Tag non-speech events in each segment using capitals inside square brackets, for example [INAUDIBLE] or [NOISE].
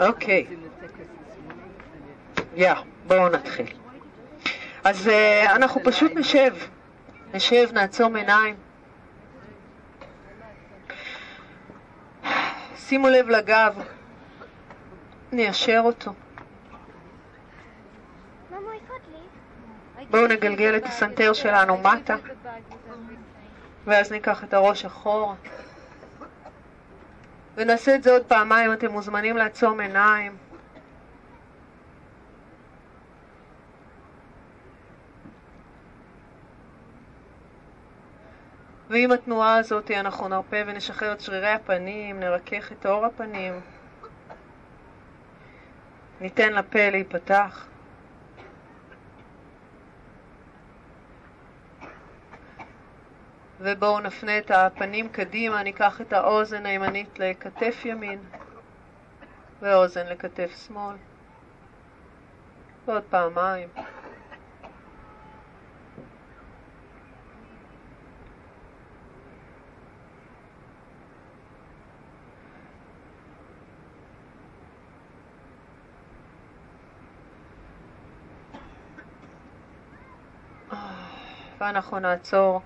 אוקיי. יא, בואו נתחיל. אז uh, אנחנו פשוט נשב. נשב, נעצום עיניים. שימו לב לגב, ניישר אותו. בואו נגלגל את הסנטר שלנו מטה, ואז ניקח את הראש אחורה. ונעשה את זה עוד פעמיים, אתם מוזמנים לעצום עיניים. ועם התנועה הזאת אנחנו נרפה ונשחרר את שרירי הפנים, נרכך את עור הפנים, ניתן לפה להיפתח. ובואו נפנה את הפנים קדימה, ניקח את האוזן הימנית לכתף ימין ואוזן לכתף שמאל. ועוד פעמיים. ואנחנו נעצור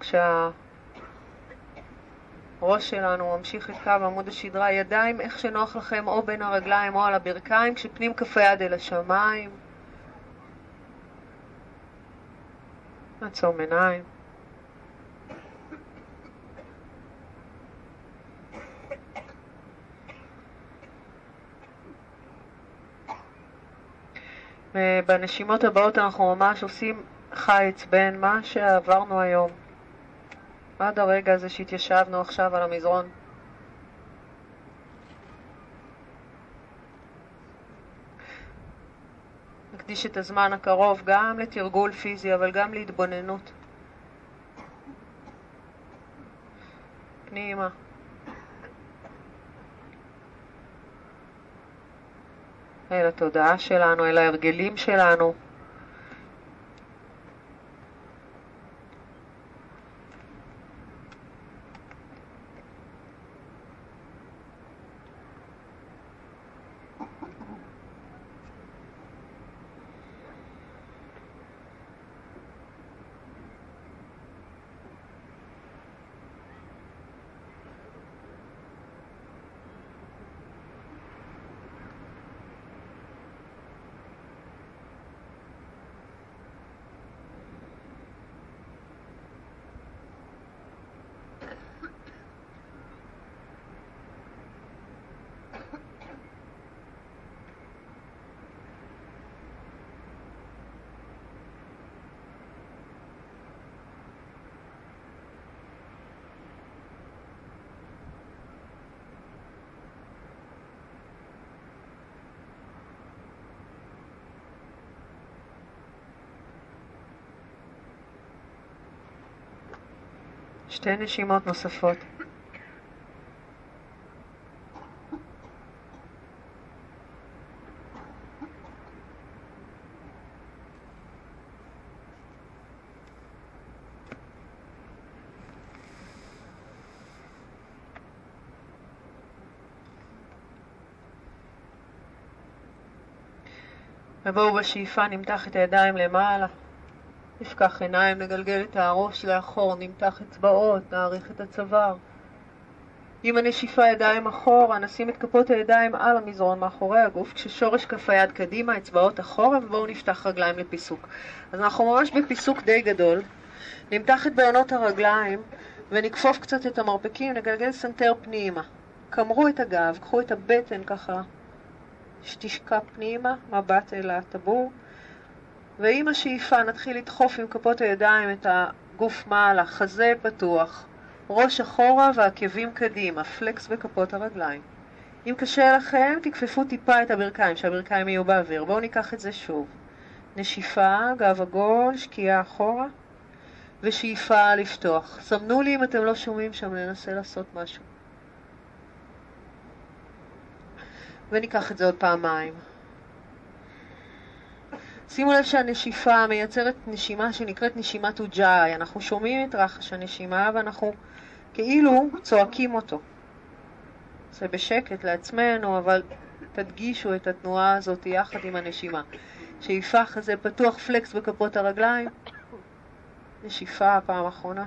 כשהראש שלנו ממשיך את קו עמוד השדרה, ידיים איך שנוח לכם או בין הרגליים או על הברכיים, כשפנים כף היד אל השמיים. נעצום עיניים. ובנשימות הבאות אנחנו ממש עושים חיץ בין מה שעברנו היום עד הרגע הזה שהתיישבנו עכשיו על המזרון. נקדיש את הזמן הקרוב גם לתרגול פיזי, אבל גם להתבוננות. פנימה. אל התודעה שלנו, אל ההרגלים שלנו. שתי נשימות נוספות. ובואו בשאיפה נמתח את הידיים למעלה. נפקח עיניים, נגלגל את הראש לאחור, נמתח אצבעות, נאריך את הצוואר. עם הנשיפה ידיים אחורה, נשים את כפות הידיים על המזרון מאחורי הגוף, כששורש כף היד קדימה, אצבעות אחורה, ובואו נפתח רגליים לפיסוק. אז אנחנו ממש בפיסוק די גדול. נמתח את בהונות הרגליים ונכפוף קצת את המרפקים, נגלגל סנטר פנימה. קמרו את הגב, קחו את הבטן ככה, שתשקע פנימה, מבט אל הטבור. ועם השאיפה נתחיל לדחוף עם כפות הידיים את הגוף מעלה, חזה פתוח, ראש אחורה ועקבים קדימה, פלקס בכפות הרגליים. אם קשה לכם, תכפפו טיפה את הברכיים, שהברכיים יהיו באוויר. בואו ניקח את זה שוב. נשיפה, גב עגול, שקיעה אחורה, ושאיפה לפתוח. סמנו לי אם אתם לא שומעים שם, ננסה לעשות משהו. וניקח את זה עוד פעמיים. שימו לב שהנשיפה מייצרת נשימה שנקראת נשימת אוג'אי. אנחנו שומעים את רחש הנשימה ואנחנו כאילו צועקים אותו. זה בשקט לעצמנו, אבל תדגישו את התנועה הזאת יחד עם הנשימה. שאיפה חזה פתוח פלקס בכפות הרגליים. נשיפה פעם אחרונה.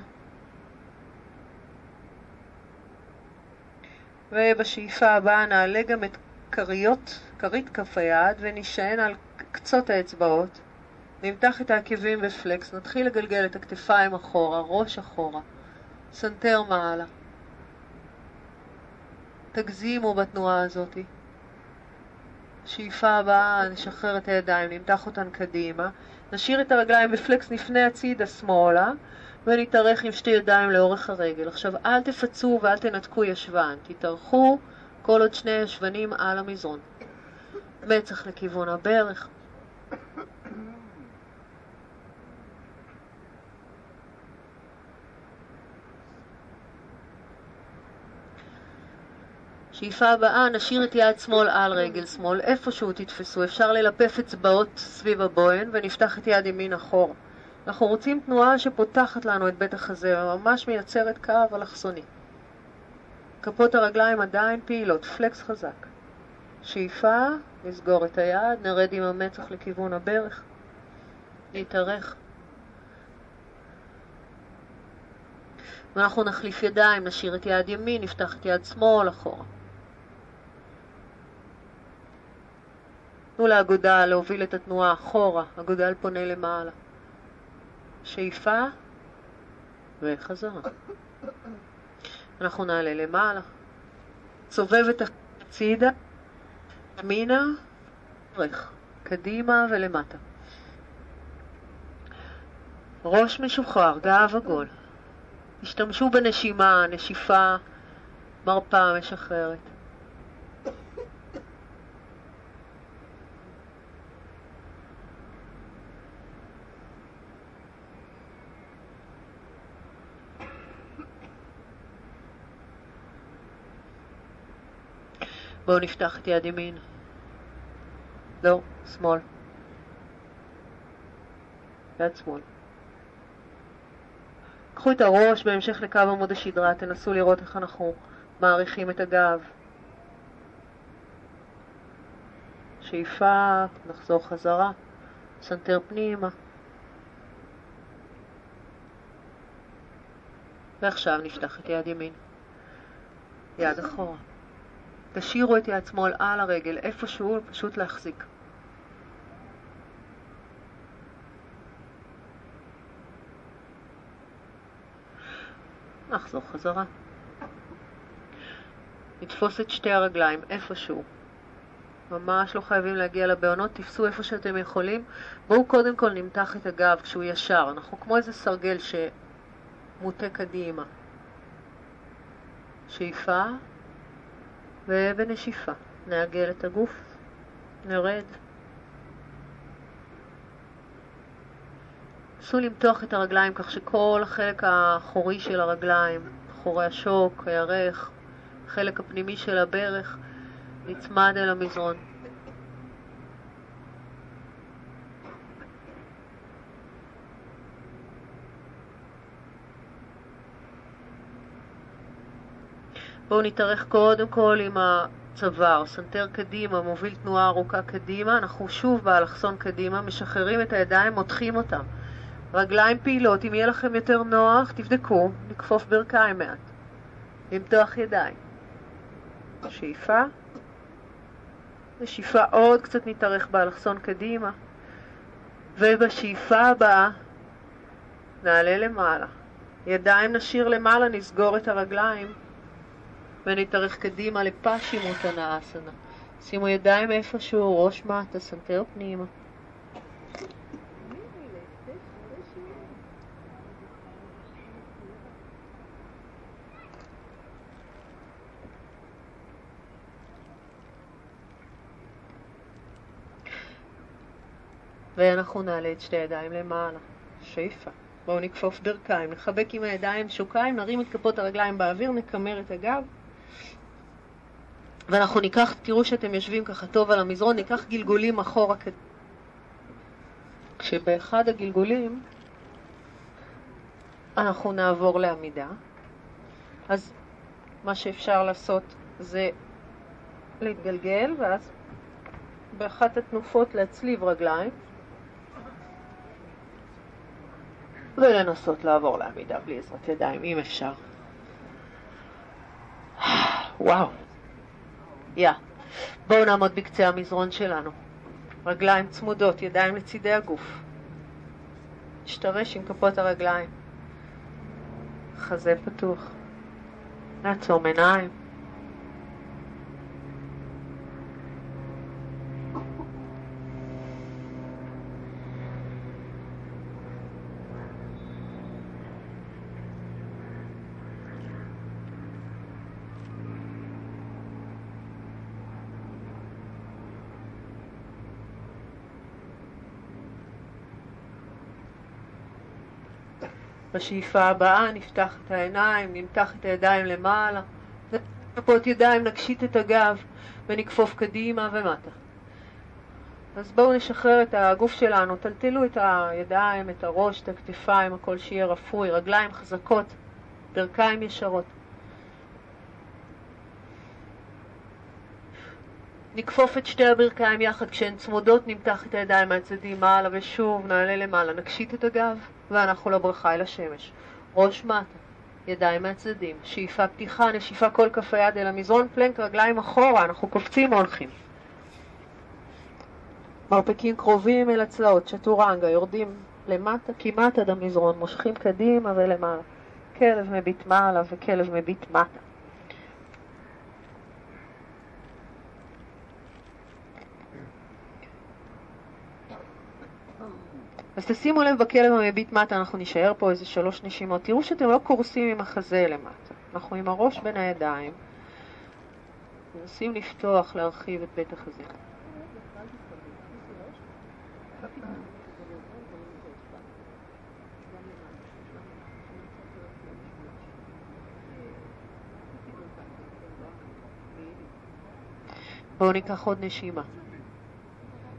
ובשאיפה הבאה נעלה גם את כריות, כרית כף היד ונשען על קצות האצבעות. נמתח את העקבים בפלקס, נתחיל לגלגל את הכתפיים אחורה, ראש אחורה, סנטר מעלה. תגזימו בתנועה הזאת. שאיפה הבאה, נשחרר את הידיים, נמתח אותן קדימה, נשאיר את הרגליים בפלקס, נפנה הצידה שמאלה, ונתארך עם שתי ידיים לאורך הרגל. עכשיו, אל תפצו ואל תנתקו ישבן, תתארכו כל עוד שני ישבנים על המזרון. מצח לכיוון הברך. שאיפה הבאה, נשאיר את יד שמאל על רגל שמאל, איפשהו תתפסו, אפשר ללפף אצבעות סביב הבוהן ונפתח את יד ימין אחורה. אנחנו רוצים תנועה שפותחת לנו את בית החזה וממש מייצרת קו אלכסוני. כפות הרגליים עדיין פעילות, פלקס חזק. שאיפה, נסגור את היד, נרד עם המצח לכיוון הברך, נתארך. ואנחנו נחליף ידיים, נשאיר את יד ימין, נפתח את יד שמאל אחורה. תנו לאגודל להוביל את התנועה אחורה, אגודל פונה למעלה. שאיפה וחזרה. אנחנו נעלה למעלה. סובב את הצידה, ימינה, ערך, קדימה ולמטה. ראש משוחרר, גב עגול. השתמשו בנשימה, נשיפה, מרפאה משחררת. בואו נפתח את יד ימין. לא, שמאל. יד שמאל. קחו את הראש בהמשך לקו עמוד השדרה, תנסו לראות איך אנחנו מאריכים את הגב. שאיפה, נחזור חזרה, סנטר פנימה. ועכשיו נפתח את יד ימין. יד אחורה. תשאירו את יד שמאל על הרגל, איפשהו, פשוט להחזיק. נחזור חזרה. נתפוס את שתי הרגליים איפשהו. ממש לא חייבים להגיע לבעונות, תפסו איפה שאתם יכולים. בואו קודם כל נמתח את הגב כשהוא ישר. אנחנו כמו איזה סרגל שמוטה קדימה. שאיפה ובנשיפה נעגל את הגוף, נרד. נסו למתוח את הרגליים כך שכל החלק האחורי של הרגליים, אחורי השוק, הירך, החלק הפנימי של הברך, נצמד אל המזרון. בואו נתארך קודם כל עם הצוואר, סנטר קדימה, מוביל תנועה ארוכה קדימה, אנחנו שוב באלכסון קדימה, משחררים את הידיים, מותחים אותם. רגליים פעילות, אם יהיה לכם יותר נוח, תבדקו, נכפוף ברכיים מעט. למתוח ידיים. שאיפה. בשאיפה עוד קצת נתארך באלכסון קדימה. ובשאיפה הבאה נעלה למעלה. ידיים נשאיר למעלה, נסגור את הרגליים. ונתארך קדימה לפשצ'ימוטאנאסנה. שימו ידיים איפשהו, ראש מטה, סנטר פנימה. ואנחנו נעלה את שתי ידיים למעלה. שאיפה. בואו נכפוף ברכיים, נחבק עם הידיים שוקיים, נרים את כפות הרגליים באוויר, נקמר את הגב. ואנחנו ניקח, תראו שאתם יושבים ככה טוב על המזרון, ניקח גלגולים אחורה. כשבאחד הגלגולים אנחנו נעבור לעמידה, אז מה שאפשר לעשות זה להתגלגל, ואז באחת התנופות להצליב רגליים ולנסות לעבור לעמידה בלי עזרת ידיים, אם אפשר. וואו. יא. בואו נעמוד בקצה המזרון שלנו. רגליים צמודות, ידיים לצידי הגוף. נשתרש עם כפות הרגליים. חזה פתוח. נעצום עיניים. בשאיפה הבאה נפתח את העיניים, נמתח את הידיים למעלה, כפות ידיים, נקשיט את הגב ונכפוף קדימה ומטה. אז בואו נשחרר את הגוף שלנו, טלטלו את הידיים, את הראש, את הכתפיים, הכל שיהיה רפוי, רגליים חזקות, ברכיים ישרות. נכפוף את שתי הברכיים יחד כשהן צמודות, נמתח את הידיים מהצדדים מעלה ושוב נעלה למעלה, נקשיט את הגב ואנחנו לברכה אל השמש. ראש מטה, ידיים מהצדדים, שאיפה פתיחה, נשיפה כל כף היד אל המזרון, פלנק רגליים אחורה, אנחנו קופצים הולכים. מרפקים קרובים אל הצלעות, צ'טורנגה, יורדים למטה, כמעט עד המזרון, מושכים קדימה ולמעלה. כלב מביט מעלה וכלב מביט מטה. אז תשימו לב בכלב המביט מטה, אנחנו נישאר פה איזה שלוש נשימות. תראו שאתם לא קורסים עם החזה למטה. אנחנו עם הראש בין הידיים. מנסים לפתוח, להרחיב את בית החזה. בואו ניקח עוד נשימה.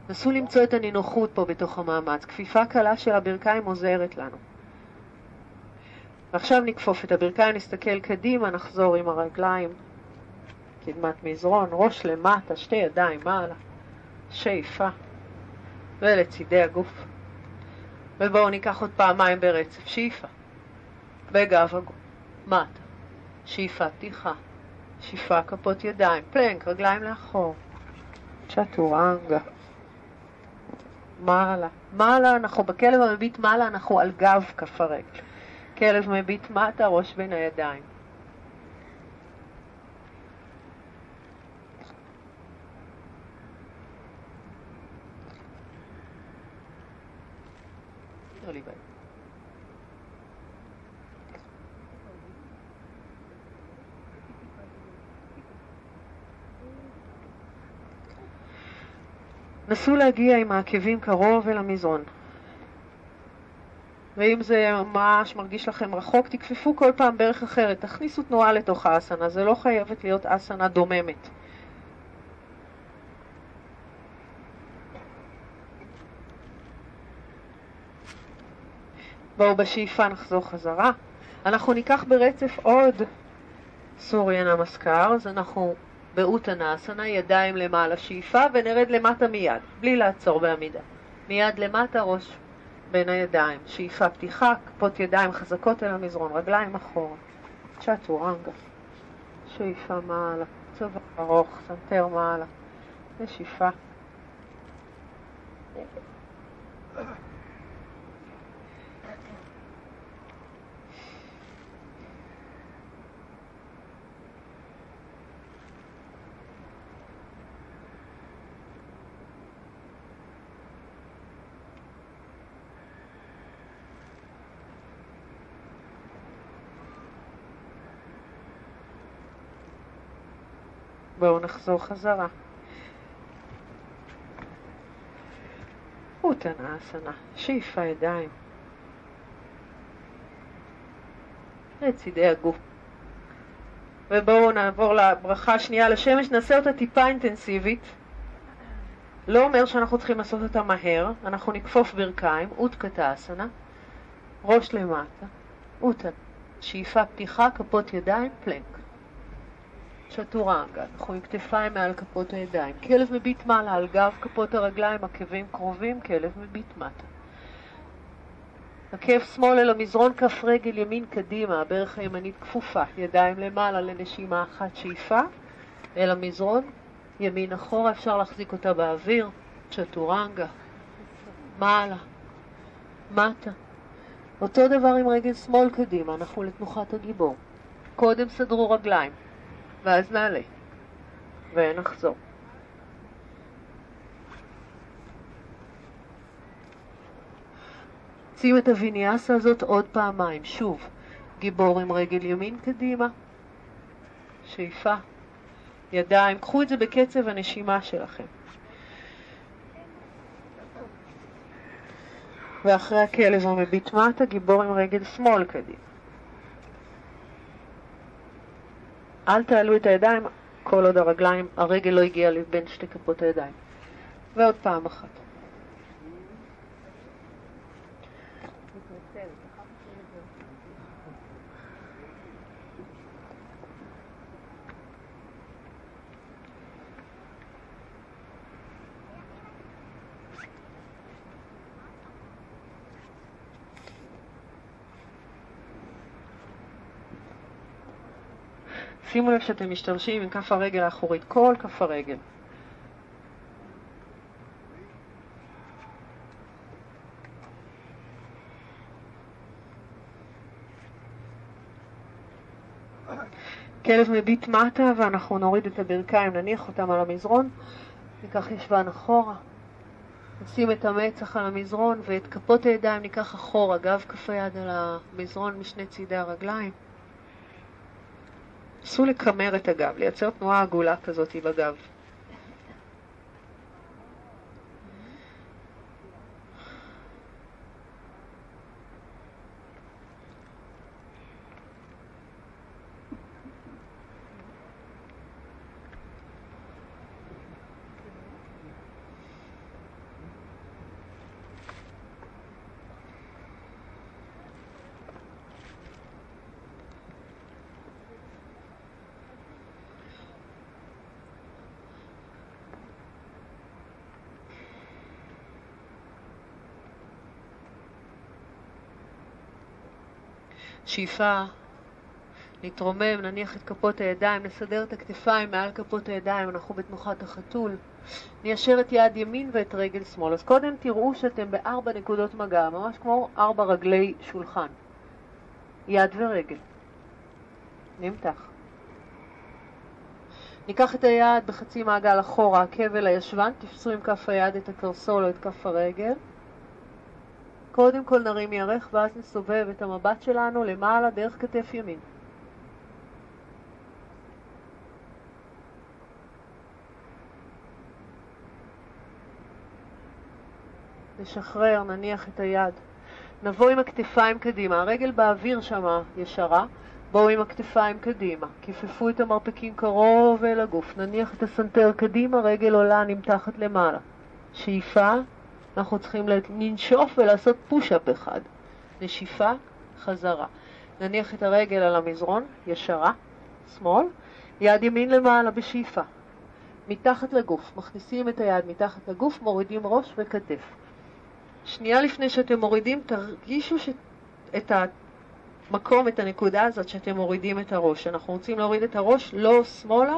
נסו למצוא את הנינוחות פה בתוך המאמץ. כפיפה קלה של הברכיים עוזרת לנו. ועכשיו נכפוף את הברכיים, נסתכל קדימה, נחזור עם הרגליים, קדמת מזרון, ראש למטה, שתי ידיים מעלה, שאיפה, ולצידי הגוף. ובואו ניקח עוד פעמיים ברצף, שאיפה, בגב הגוף, מטה, שאיפה פתיחה, שאיפה כפות ידיים, פלנק, רגליים לאחור, צ'טורנגה. מעלה. מעלה, אנחנו בכלב המביט מעלה, אנחנו על גב כף הרגל. כלב מביט מטה, ראש בין הידיים. לא לי בעיה. נסו להגיע עם העקבים קרוב אל המזרון. ואם זה ממש מרגיש לכם רחוק, תכפפו כל פעם ברך אחרת, תכניסו תנועה לתוך האסנה, זה לא חייבת להיות אסנה דוממת. בואו בשאיפה נחזור חזרה. אנחנו ניקח ברצף עוד סוריה נמסקר, אז אנחנו באוטאנאסנה, ידיים למעלה שאיפה, ונרד למטה מיד, בלי לעצור בעמידה. מיד למטה, ראש בין הידיים. שאיפה פתיחה, כפות ידיים חזקות אל המזרון, רגליים אחורה. צ'טורנגה. שאיפה מעלה, צוואר ארוך, סנטר מעלה. נשיפה. בואו נחזור חזרה. אותנה אסנה, שאיפה ידיים. לצידי הגוף. ובואו נעבור לברכה השנייה לשמש, נעשה אותה טיפה אינטנסיבית. לא אומר שאנחנו צריכים לעשות אותה מהר, אנחנו נכפוף ברכיים, אותקתא אסנה, ראש למטה, אותן, שאיפה פתיחה, כפות ידיים, פלנק. צ'טורנגה, אנחנו עם כתפיים מעל כפות הידיים. כלב מביט מעלה על גב כפות הרגליים, עקבים קרובים, כלב מביט מטה. עקב שמאל אל המזרון, כף רגל ימין קדימה, הברך הימנית כפופה, ידיים למעלה לנשימה אחת שאיפה, אל המזרון, ימין אחורה, אפשר להחזיק אותה באוויר, צ'טורנגה, מעלה, מטה. אותו דבר עם רגל שמאל קדימה, אנחנו לתנוחת הגיבור. קודם סדרו רגליים, ואז נעלה, ונחזור. שים את הוויניאסה הזאת עוד פעמיים, שוב, גיבור עם רגל ימין קדימה, שאיפה, ידיים, קחו את זה בקצב הנשימה שלכם. ואחרי הכלב המביט מטה, גיבור עם רגל שמאל קדימה. אל תעלו את הידיים כל עוד הרגליים, הרגל לא הגיעה לבין שתי כפות הידיים. ועוד פעם אחת. שימו לב שאתם משתמשים עם כף הרגל האחורית, כל כף הרגל. כלב מביט מטה ואנחנו נוריד את הברכיים, נניח אותם על המזרון, ניקח ישבן אחורה, נשים את המצח על המזרון ואת כפות הידיים ניקח אחורה, גב כף היד על המזרון משני צידי הרגליים. נסו לקמר את הגב, לייצר תנועה עגולה כזאת בגב. שאיפה, נתרומם, נניח את כפות הידיים, נסדר את הכתפיים מעל כפות הידיים, אנחנו בתנוחת החתול. ניישר את יד ימין ואת רגל שמאל. אז קודם תראו שאתם בארבע נקודות מגע, ממש כמו ארבע רגלי שולחן. יד ורגל. נמתח. ניקח את היד בחצי מעגל אחורה, עקב אל הישבן, תפסו עם כף היד את הקרסול או את כף הרגל. קודם כל נרים ירך ואז נסובב את המבט שלנו למעלה דרך כתף ימין. נשחרר, נניח את היד. נבוא עם הכתפיים קדימה, הרגל באוויר שמה ישרה, בואו עם הכתפיים קדימה, כיפפו את המרפקים קרוב אל הגוף, נניח את הסנטר קדימה, רגל עולה נמתחת למעלה. שאיפה, אנחנו צריכים לנשוף ולעשות פוש-אפ אחד. נשיפה, חזרה. נניח את הרגל על המזרון, ישרה, שמאל, יד ימין למעלה בשאיפה. מתחת לגוף, מכניסים את היד מתחת לגוף, מורידים ראש וכתף. שנייה לפני שאתם מורידים, תרגישו ש... את המקום, את הנקודה הזאת שאתם מורידים את הראש. אנחנו רוצים להוריד את הראש לא שמאלה,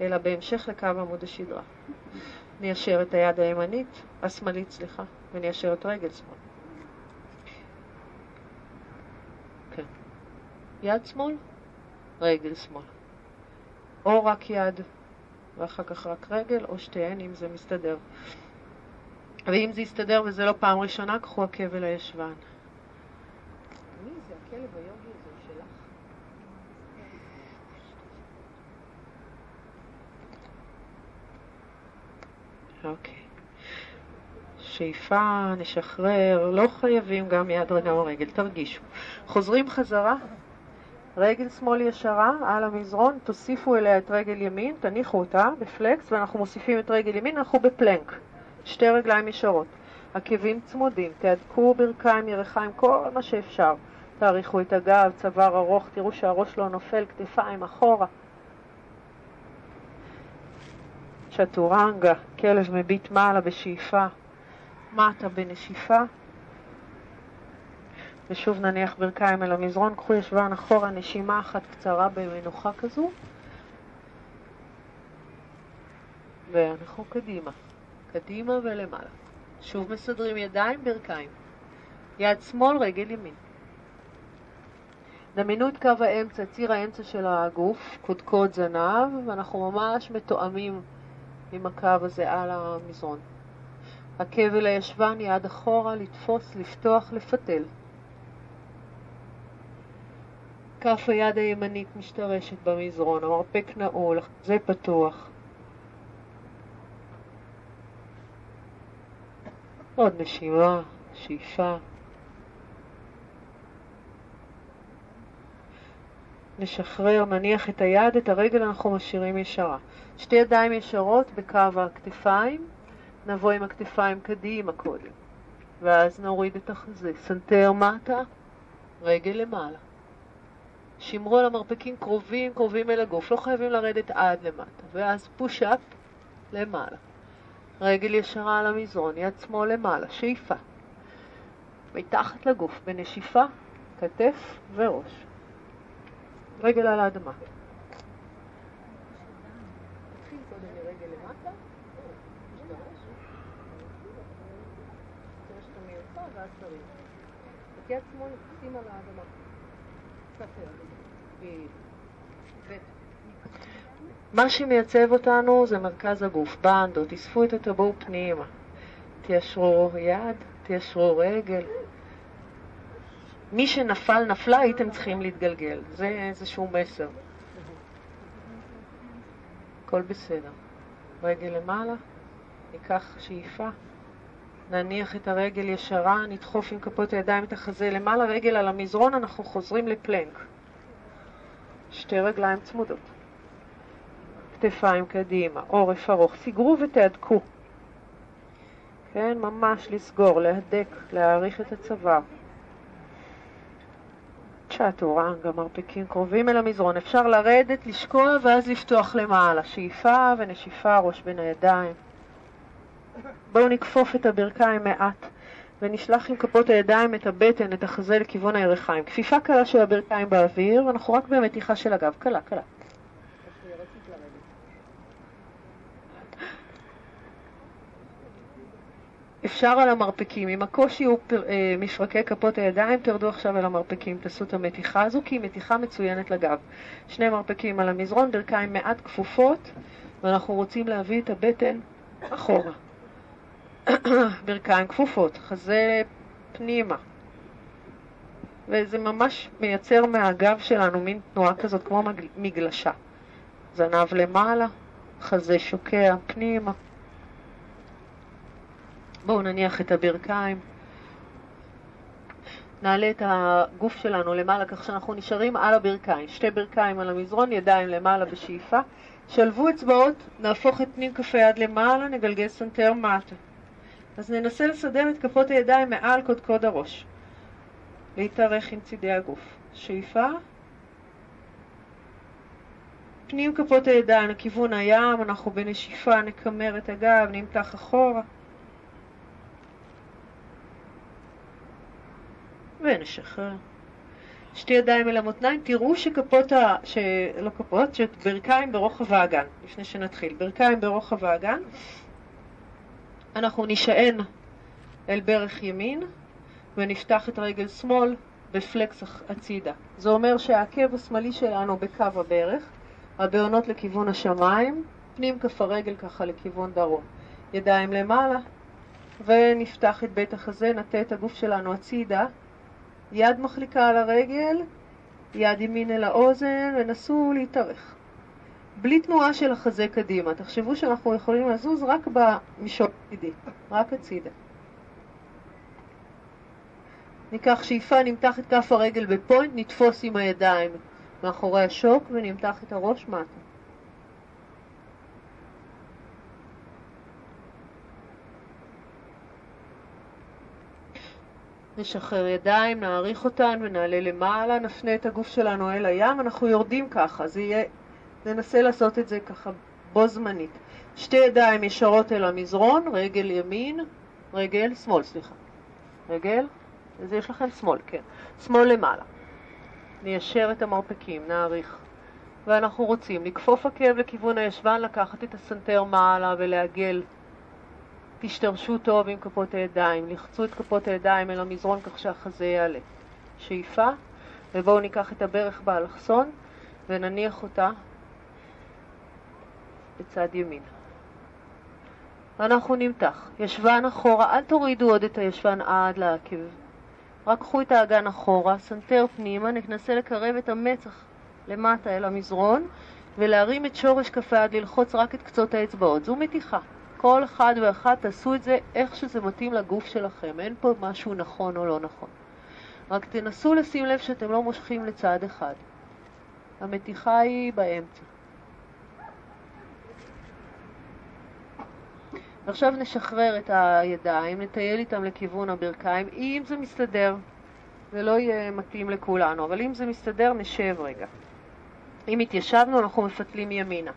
אלא בהמשך לקו עמוד השדרה. ניישר את היד הימנית, השמאלית, סליחה, וניישר את רגל שמאל. כן. יד שמאל, רגל שמאל. או רק יד, ואחר כך רק רגל, או שתיהן, אם זה מסתדר. ואם זה יסתדר וזה לא פעם ראשונה, קחו עקב אל הישבן. מי זה הכלב היוגי הזה שלך? אוקיי. שאיפה, נשחרר, לא חייבים גם יד וגם רגל, תרגישו. חוזרים חזרה, רגל שמאל ישרה על המזרון, תוסיפו אליה את רגל ימין, תניחו אותה בפלקס, ואנחנו מוסיפים את רגל ימין, אנחנו בפלנק. שתי רגליים ישרות. עקבים צמודים, תהדקו ברכיים, ירחיים, כל מה שאפשר. תאריכו את הגב, צוואר ארוך, תראו שהראש לא נופל, כתפיים אחורה. צ'טורנגה, כלב מביט מעלה בשאיפה, מטה בנשיפה. ושוב נניח ברכיים אל המזרון, קחו ישבן אחורה, נשימה אחת קצרה במנוחה כזו. ואנחנו קדימה, קדימה ולמעלה. שוב מסדרים ידיים, ברכיים. יד שמאל, רגל ימין. דמיינו את קו האמצע, ציר האמצע של הגוף, קודקוד זנב, ואנחנו ממש מתואמים עם הקו הזה על המזרון. הכבל הישבן, יד אחורה, לתפוס, לפתוח, לפתל. כף היד הימנית משתרשת במזרון, המרפק נעול, זה פתוח. עוד נשימה, שאיפה. נשחרר, נניח את היד, את הרגל אנחנו משאירים ישרה. שתי ידיים ישרות בקו הכתפיים, נבוא עם הכתפיים קדימה קודם, ואז נוריד את החזה. סנטר מטה, רגל למעלה. שמרו על המרפקים קרובים, קרובים אל הגוף, לא חייבים לרדת עד למטה. ואז push-up למעלה. רגל ישרה על המזרון, יד שמאל למעלה, שאיפה. מתחת לגוף, בנשיפה, כתף וראש. רגל על האדמה. יד שמאל שים על האדמה. מה שמייצב אותנו זה מרכז הגוף, בנדו, תאספו את הטבור פנימה, תיישרו יד, תיישרו רגל. מי שנפל נפלה הייתם צריכים להתגלגל, זה איזשהו מסר. הכל בסדר. רגל למעלה, ניקח שאיפה, נניח את הרגל ישרה, נדחוף עם כפות הידיים את החזה למעלה, רגל על המזרון, אנחנו חוזרים לפלנק. שתי רגליים צמודות. כתפיים קדימה, עורף ארוך, סגרו ותהדקו. כן, ממש לסגור, להדק, להעריך את הצוואר. צ'אטורנגה, מרפקים קרובים אל המזרון. אפשר לרדת, לשקוע ואז לפתוח למעלה. שאיפה ונשיפה, ראש בין הידיים. בואו נכפוף את הברכיים מעט ונשלח עם כפות הידיים את הבטן, את החזה לכיוון הירכיים. כפיפה קלה של הברכיים באוויר, ואנחנו רק במתיחה של הגב. קלה, קלה. אפשר על המרפקים. אם הקושי הוא פר, אה, מפרקי כפות הידיים, תרדו עכשיו על המרפקים, תעשו את המתיחה הזו, כי היא מתיחה מצוינת לגב. שני מרפקים על המזרון, ברכיים מעט כפופות, ואנחנו רוצים להביא את הבטן אחורה. [COUGHS] ברכיים כפופות, חזה פנימה. וזה ממש מייצר מהגב שלנו מין תנועה כזאת כמו מגלשה. זנב למעלה, חזה שוקע פנימה. בואו נניח את הברכיים. נעלה את הגוף שלנו למעלה כך שאנחנו נשארים על הברכיים. שתי ברכיים על המזרון, ידיים למעלה בשאיפה. שלבו אצבעות, נהפוך את פנים כף היד למעלה, נגלגל סנטר מטה. אז ננסה לסדר את כפות הידיים מעל קודקוד הראש. להתארך עם צידי הגוף. שאיפה. פנים כפות הידיים לכיוון הים, אנחנו בנשיפה נקמר את הגב, נמתח אחורה. ונשחרר. שתי ידיים אל המותניים, תראו שכפות ה... ש... לא כפות, שברכיים ברוחב האגן, לפני שנתחיל. ברכיים ברוחב האגן. אנחנו נשען אל ברך ימין ונפתח את רגל שמאל בפלקס הצידה. זה אומר שהעקב השמאלי שלנו בקו הברך, הבעונות לכיוון השמיים, פנים כף הרגל ככה לכיוון דרום. ידיים למעלה, ונפתח את בית החזה, נטה את הגוף שלנו הצידה, יד מחליקה על הרגל, יד ימין אל האוזן, ונסו להתארך. בלי תנועה של החזה קדימה. תחשבו שאנחנו יכולים לזוז רק במישור הצידי, רק הצידה. ניקח שאיפה, נמתח את כף הרגל בפוינט, נתפוס עם הידיים מאחורי השוק ונמתח את הראש מטה. נשחרר ידיים, נעריך אותן ונעלה למעלה, נפנה את הגוף שלנו אל הים, אנחנו יורדים ככה, זה יהיה ננסה לעשות את זה ככה בו זמנית. שתי ידיים ישרות אל המזרון, רגל ימין, רגל שמאל, סליחה. רגל, אז יש לכם שמאל, כן. שמאל למעלה. ניישר את המרפקים, נעריך. ואנחנו רוצים לכפוף עקב לכיוון הישבן, לקחת את הסנטר מעלה ולעגל. תשתרשו טוב עם כפות הידיים, לחצו את כפות הידיים אל המזרון כך שהחזה יעלה. שאיפה, ובואו ניקח את הברך באלכסון ונניח אותה בצד ימין. ואנחנו נמתח. ישבן אחורה, אל תורידו עוד את הישבן עד לעקב. רק קחו את האגן אחורה, סנטר פנימה, ננסה לקרב את המצח למטה אל המזרון ולהרים את שורש כף היד, ללחוץ רק את קצות האצבעות. זו מתיחה. כל אחד ואחת תעשו את זה איך שזה מתאים לגוף שלכם. אין פה משהו נכון או לא נכון. רק תנסו לשים לב שאתם לא מושכים לצד אחד. המתיחה היא באמצע. ועכשיו נשחרר את הידיים, נטייל איתם לכיוון הברכיים, אם זה מסתדר. זה לא יהיה מתאים לכולנו, אבל אם זה מסתדר, נשב רגע. אם התיישבנו, אנחנו מפתלים ימינה.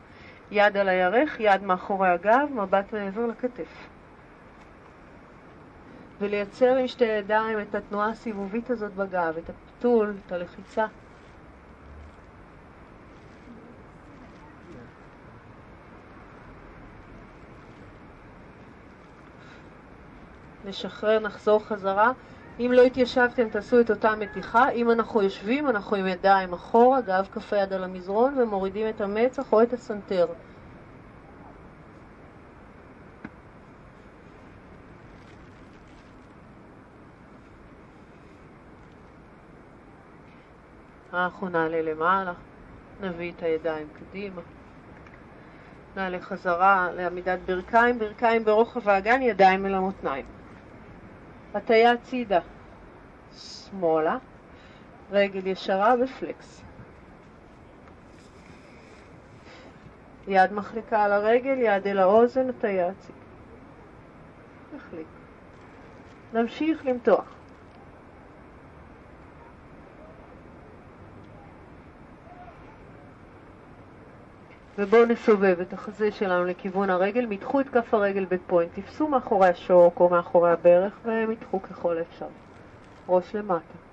יד על הירך, יד מאחורי הגב, מבט מעבר לכתף. ולייצר עם שתי ידיים את התנועה הסיבובית הזאת בגב, את הפתול, את הלחיצה. נשחרר, נחזור חזרה. אם לא התיישבתם, תעשו את אותה מתיחה. אם אנחנו יושבים, אנחנו עם ידיים אחורה, גב כף היד על המזרון, ומורידים את המצח או את הסנטר. אנחנו נעלה למעלה, נביא את הידיים קדימה. נעלה חזרה לעמידת ברכיים, ברכיים ברוחב האגן, ידיים אל המותניים. הטיה הצידה, שמאלה, רגל ישרה ופלקס. יד מחליקה על הרגל, יד אל האוזן, הטיה הצידה. נחליק. נמשיך למתוח. ובואו נסובב את החזה שלנו לכיוון הרגל, מתחו את כף הרגל בפוינט, תפסו מאחורי השוק או מאחורי הברך ומתחו ככל האפשר. ראש למטה.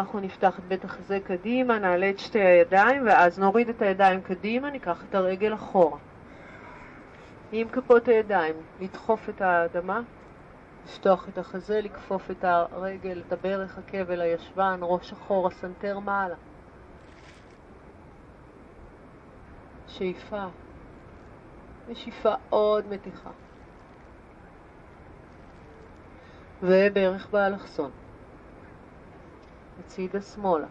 ואנחנו נפתח את בית החזה קדימה, נעלה את שתי הידיים, ואז נוריד את הידיים קדימה, ניקח את הרגל אחורה. עם כפות הידיים, לדחוף את האדמה, לפתוח את החזה, לכפוף את הרגל, את הברך, העקב אל הישבן, ראש אחורה, סנטר מעלה. שאיפה. ושאיפה עוד מתיחה. וברך באלכסון. הצידה שמאלה.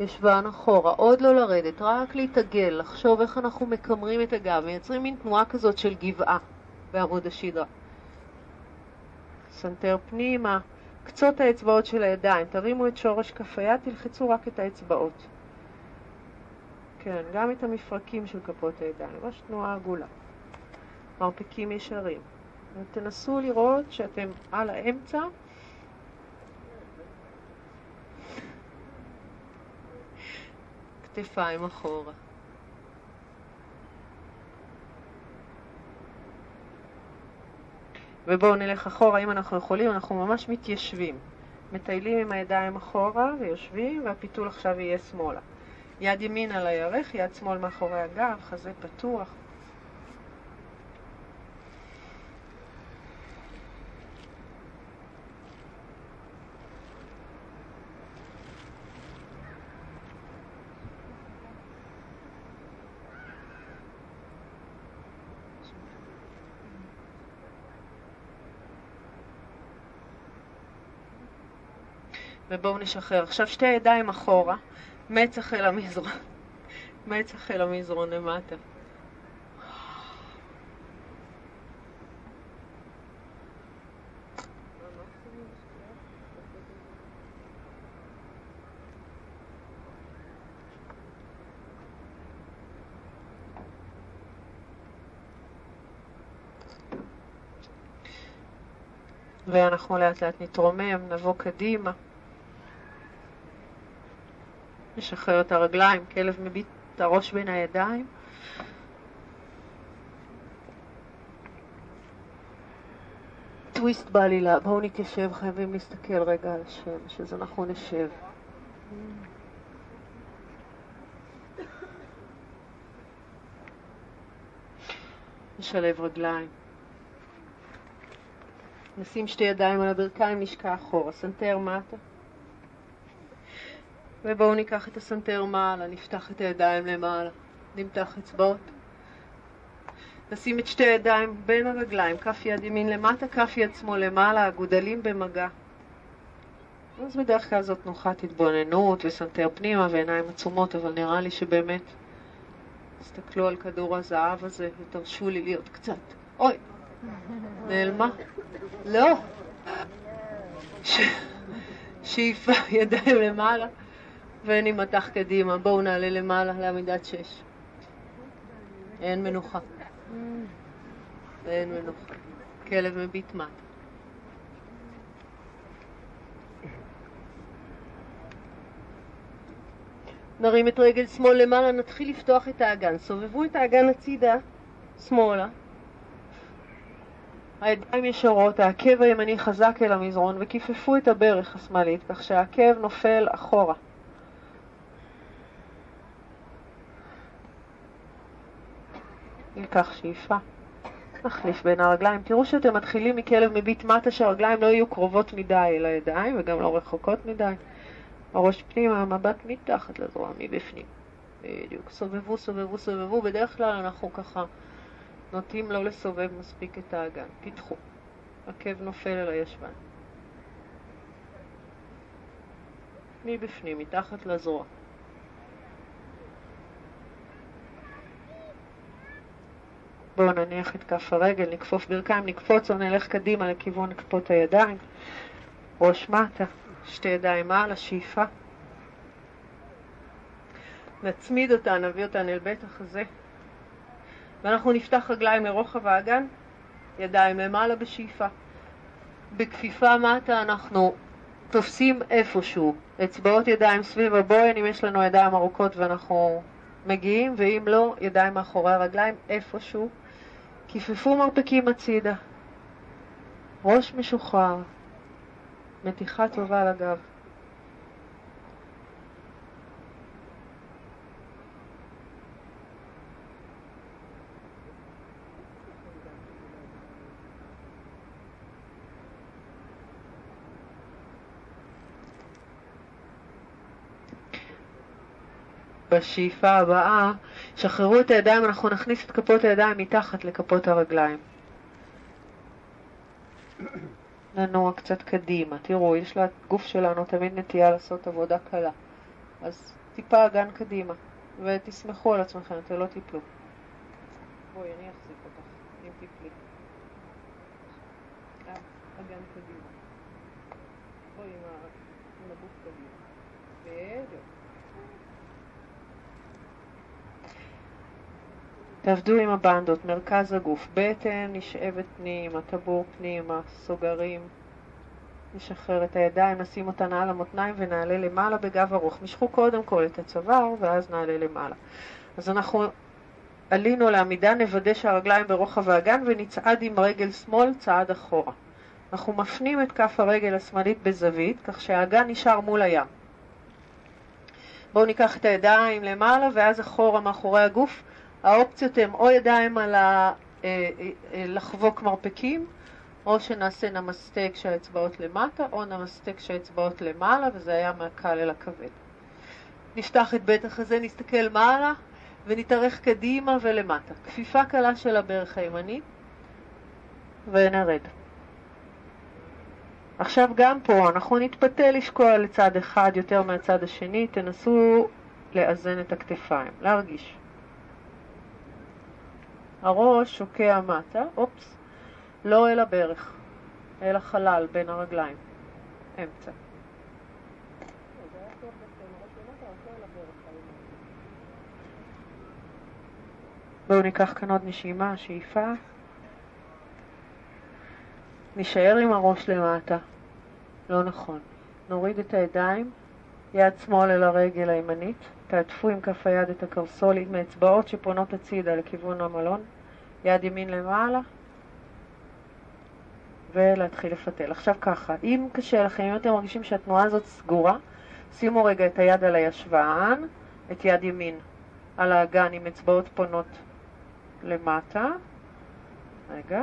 ישבן אחורה, עוד לא לרדת, רק להתעגל, לחשוב איך אנחנו מקמרים את הגב, מייצרים מין תנועה כזאת של גבעה בעמוד השדרה. סנטר פנימה, קצות האצבעות של הידיים, תרימו את שורש כף היד, תלחצו רק את האצבעות. כן, גם את המפרקים של כפות הידיים, ממש תנועה עגולה. מרפקים ישרים. ותנסו לראות שאתם על האמצע כתפיים אחורה. ובואו נלך אחורה, אם אנחנו יכולים, אנחנו ממש מתיישבים. מטיילים עם הידיים אחורה ויושבים, והפיתול עכשיו יהיה שמאלה. יד ימין על הירך, יד שמאל מאחורי הגב, חזה פתוח. ובואו נשחרר. עכשיו שתי ידיים אחורה, מצח אל המזרון, [LAUGHS] מצח אל המזרון למטה. ואנחנו לאט לאט נתרומם, נבוא קדימה. נשחרר את הרגליים, כלב מביט את הראש בין הידיים. טוויסט בעלילה, בואו נתיישב, חייבים להסתכל רגע על השם, אז אנחנו נשב. נשלב רגליים. נשים שתי ידיים על הברכיים, נשקע אחורה, סנטר מטה. ובואו ניקח את הסנטר מעלה, נפתח את הידיים למעלה, נמתח אצבעות. נשים את שתי הידיים בין הרגליים, כף יד ימין למטה, כף יד שמאל למעלה, האגודלים במגע. אז בדרך כלל זאת תנוחת התבוננות וסנטר פנימה ועיניים עצומות, אבל נראה לי שבאמת תסתכלו על כדור הזהב הזה ותרשו לי להיות קצת. אוי, נעלמה? לא. ש... שאיפה, ידיים למעלה. ואני מתח קדימה. בואו נעלה למעלה לעמידת שש. אין מנוחה. אין מנוחה. כלב מביט מטה. נרים את רגל שמאל למעלה, נתחיל לפתוח את האגן. סובבו את האגן הצידה, שמאלה. הידיים ישרות, העקב הימני חזק אל המזרון וכיפפו את הברך השמאלית, כך שהעקב נופל אחורה. ניקח שאיפה, נחליף בין הרגליים. תראו שאתם מתחילים מכלב מביט מטה, שהרגליים לא יהיו קרובות מדי אל הידיים וגם לא רחוקות מדי. הראש פנימה, המבט מתחת לזרוע, מבפנים. בדיוק. סובבו, סובבו, סובבו. בדרך כלל אנחנו ככה נוטים לא לסובב מספיק את האגן. פיתחו. עקב נופל אל הישבן. מבפנים, מתחת לזרוע. בואו נניח את כף הרגל, נכפוף ברכיים, נקפוץ או נלך קדימה לכיוון כפות הידיים. ראש מטה, שתי ידיים מעל, השאיפה. נצמיד אותה, נביא אותה אל בית החזה. ואנחנו נפתח רגליים לרוחב האגן, ידיים למעלה בשאיפה. בכפיפה מטה אנחנו תופסים איפשהו, אצבעות ידיים סביב הבוין, אם יש לנו ידיים ארוכות ואנחנו מגיעים, ואם לא, ידיים מאחורי הרגליים, איפשהו. כיפפו מרפקים הצידה. ראש משוחרר. מתיחה טובה לגב. בשאיפה הבאה, שחררו את הידיים, אנחנו נכניס את כפות הידיים מתחת לכפות הרגליים. ננוע קצת קדימה. תראו, יש לגוף שלנו תמיד נטייה לעשות עבודה קלה. אז טיפה אגן קדימה, ותסמכו על עצמכם, אתם לא תיפלו. בואי, אני אחזיק אותך, אם תיפלי. אגן קדימה. בואי עם הגוף קדימה. בדיוק. תעבדו עם הבנדות, מרכז הגוף, בטן נשאבת פנימה, טבור פנימה, סוגרים. נשחרר את הידיים, נשים אותן על המותניים ונעלה למעלה בגב ארוך. משכו קודם כל את הצוואר ואז נעלה למעלה. אז אנחנו עלינו לעמידה, נוודא שהרגליים ברוחב האגן ונצעד עם רגל שמאל צעד אחורה. אנחנו מפנים את כף הרגל השמאלית בזווית, כך שהאגן נשאר מול הים. בואו ניקח את הידיים למעלה ואז אחורה מאחורי הגוף. האופציות הן או ידיים על ה... אה, אה, לחבוק מרפקים, או שנעשה נמסטה כשהאצבעות למטה, או נמסטה כשהאצבעות למעלה, וזה היה מהקל אל הכבד. נפתח את בית החזה, נסתכל מעלה, ונתארך קדימה ולמטה. כפיפה קלה של הברך הימנית, ונרד. עכשיו גם פה אנחנו נתפתה לשקוע לצד אחד יותר מהצד השני, תנסו לאזן את הכתפיים, להרגיש. הראש שוקע מטה, אופס, לא אל הברך, אל החלל בין הרגליים, אמצע. בואו ניקח כאן עוד נשימה, שאיפה. נישאר עם הראש למטה. לא נכון. נוריד את הידיים, יד שמאל אל הרגל הימנית, תעטפו עם כף היד את הקרסול עם האצבעות שפונות הצידה לכיוון המלון, יד ימין למעלה, ולהתחיל לפתל. עכשיו ככה, אם קשה לכם, אם אתם מרגישים שהתנועה הזאת סגורה, שימו רגע את היד על הישבן, את יד ימין על האגן עם אצבעות פונות למטה. רגע,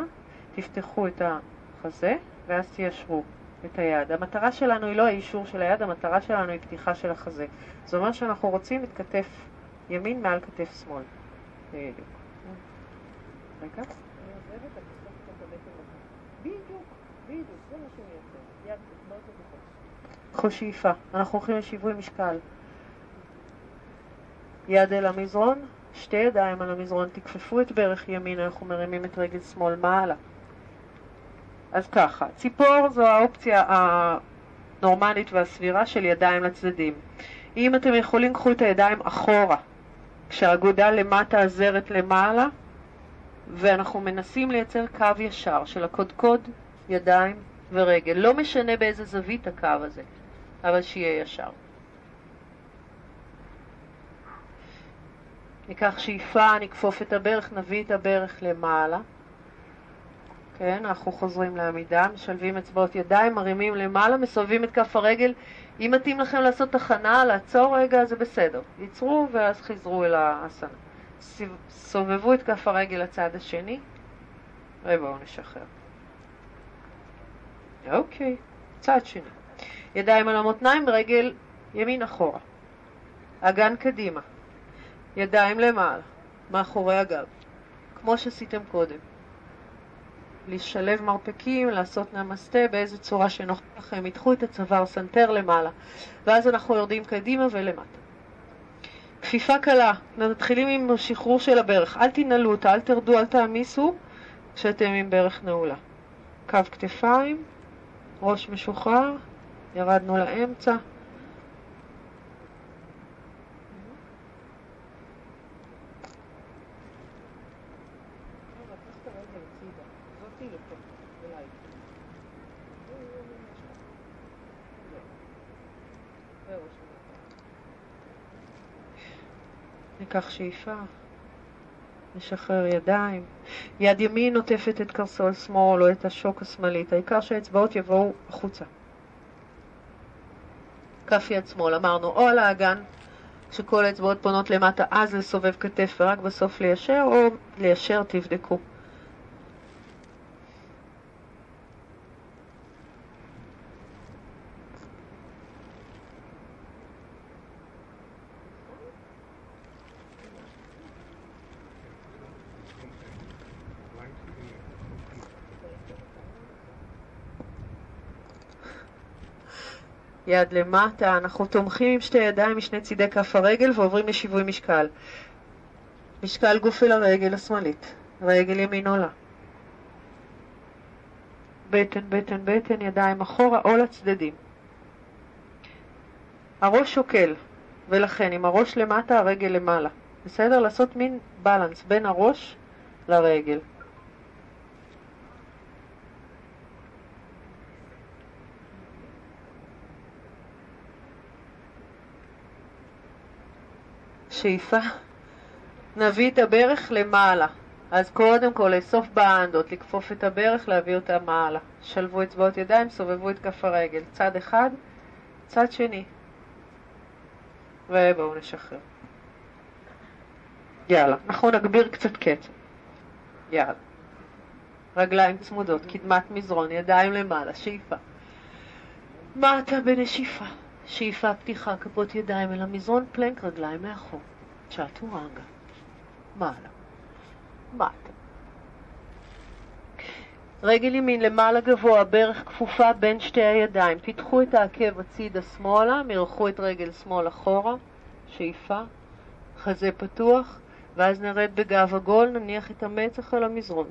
תפתחו את החזה, ואז תיישרו את היד. המטרה שלנו היא לא האישור של היד, המטרה שלנו היא פתיחה של החזה. זאת אומרת שאנחנו רוצים את כתף ימין מעל כתף שמאל. בדיוק. רגע. קחו שאיפה. אנחנו הולכים לשיווי משקל. יד אל המזרון, שתי ידיים על המזרון, תכפפו את ברך ימין, אנחנו מרימים את רגל שמאל מעלה. אז ככה, ציפור זו האופציה הנורמלית והסבירה של ידיים לצדדים. אם אתם יכולים, קחו את הידיים אחורה, כשהאגודה למטה עזרת למעלה, ואנחנו מנסים לייצר קו ישר של הקודקוד, ידיים ורגל. לא משנה באיזה זווית הקו הזה, אבל שיהיה ישר. ניקח שאיפה, נכפוף את הברך, נביא את הברך למעלה. כן, אנחנו חוזרים לעמידה, משלבים אצבעות ידיים, מרימים למעלה, מסובבים את כף הרגל. אם מתאים לכם לעשות תחנה, לעצור רגע, זה בסדר. עצרו ואז חזרו אל האסנה. סובבו את כף הרגל לצד השני, ובואו נשחרר. אוקיי, צד שני. ידיים על המותניים, רגל ימין אחורה. אגן קדימה. ידיים למעלה, מאחורי הגב, כמו שעשיתם קודם. לשלב מרפקים, לעשות נמסטה באיזה צורה שנוחה לכם, מתחו את הצוואר סנטר למעלה, ואז אנחנו יורדים קדימה ולמטה. כפיפה קלה, מתחילים עם שחרור של הברך, אל תנעלו אותה, אל תרדו, אל תעמיסו כשאתם עם ברך נעולה. קו כתפיים, ראש משוחרר, ירדנו לאמצע, ניקח שאיפה, נשחרר ידיים. יד ימין נוטפת את קרסול שמאל או את השוק השמאלית, העיקר שהאצבעות יבואו החוצה. כף יד שמאל, אמרנו, או על האגן, כשכל האצבעות פונות למטה, אז לסובב כתף ורק בסוף ליישר, או ליישר תבדקו. יד למטה, אנחנו תומכים עם שתי ידיים משני צידי כף הרגל ועוברים לשיווי משקל. משקל גוף אל הרגל השמאלית, רגל ימין עולה. בטן, בטן, בטן, ידיים אחורה או לצדדים. הראש שוקל, ולכן עם הראש למטה, הרגל למעלה. בסדר? לעשות מין בלנס בין הראש לרגל. שאיפה, נביא את הברך למעלה. אז קודם כל לאסוף באנדות, לכפוף את הברך, להביא אותה מעלה. שלבו אצבעות ידיים, סובבו את כף הרגל. צד אחד, צד שני. ובואו נשחרר. יאללה, אנחנו נגביר קצת קצב. יאללה. רגליים צמודות, קדמת מזרון, ידיים למעלה, שאיפה. מטה בנשיפה. שאיפה פתיחה, כפות ידיים אל המזרון, פלנק רגליים מאחור. צ'אטורנגה. מעלה. מטה. רגל ימין למעלה גבוה, ברך כפופה בין שתי הידיים. פיתחו את העקב הצידה שמאלה, מרחו את רגל שמאל אחורה, שאיפה, חזה פתוח, ואז נרד בגב עגול, נניח את המצח על המזרון.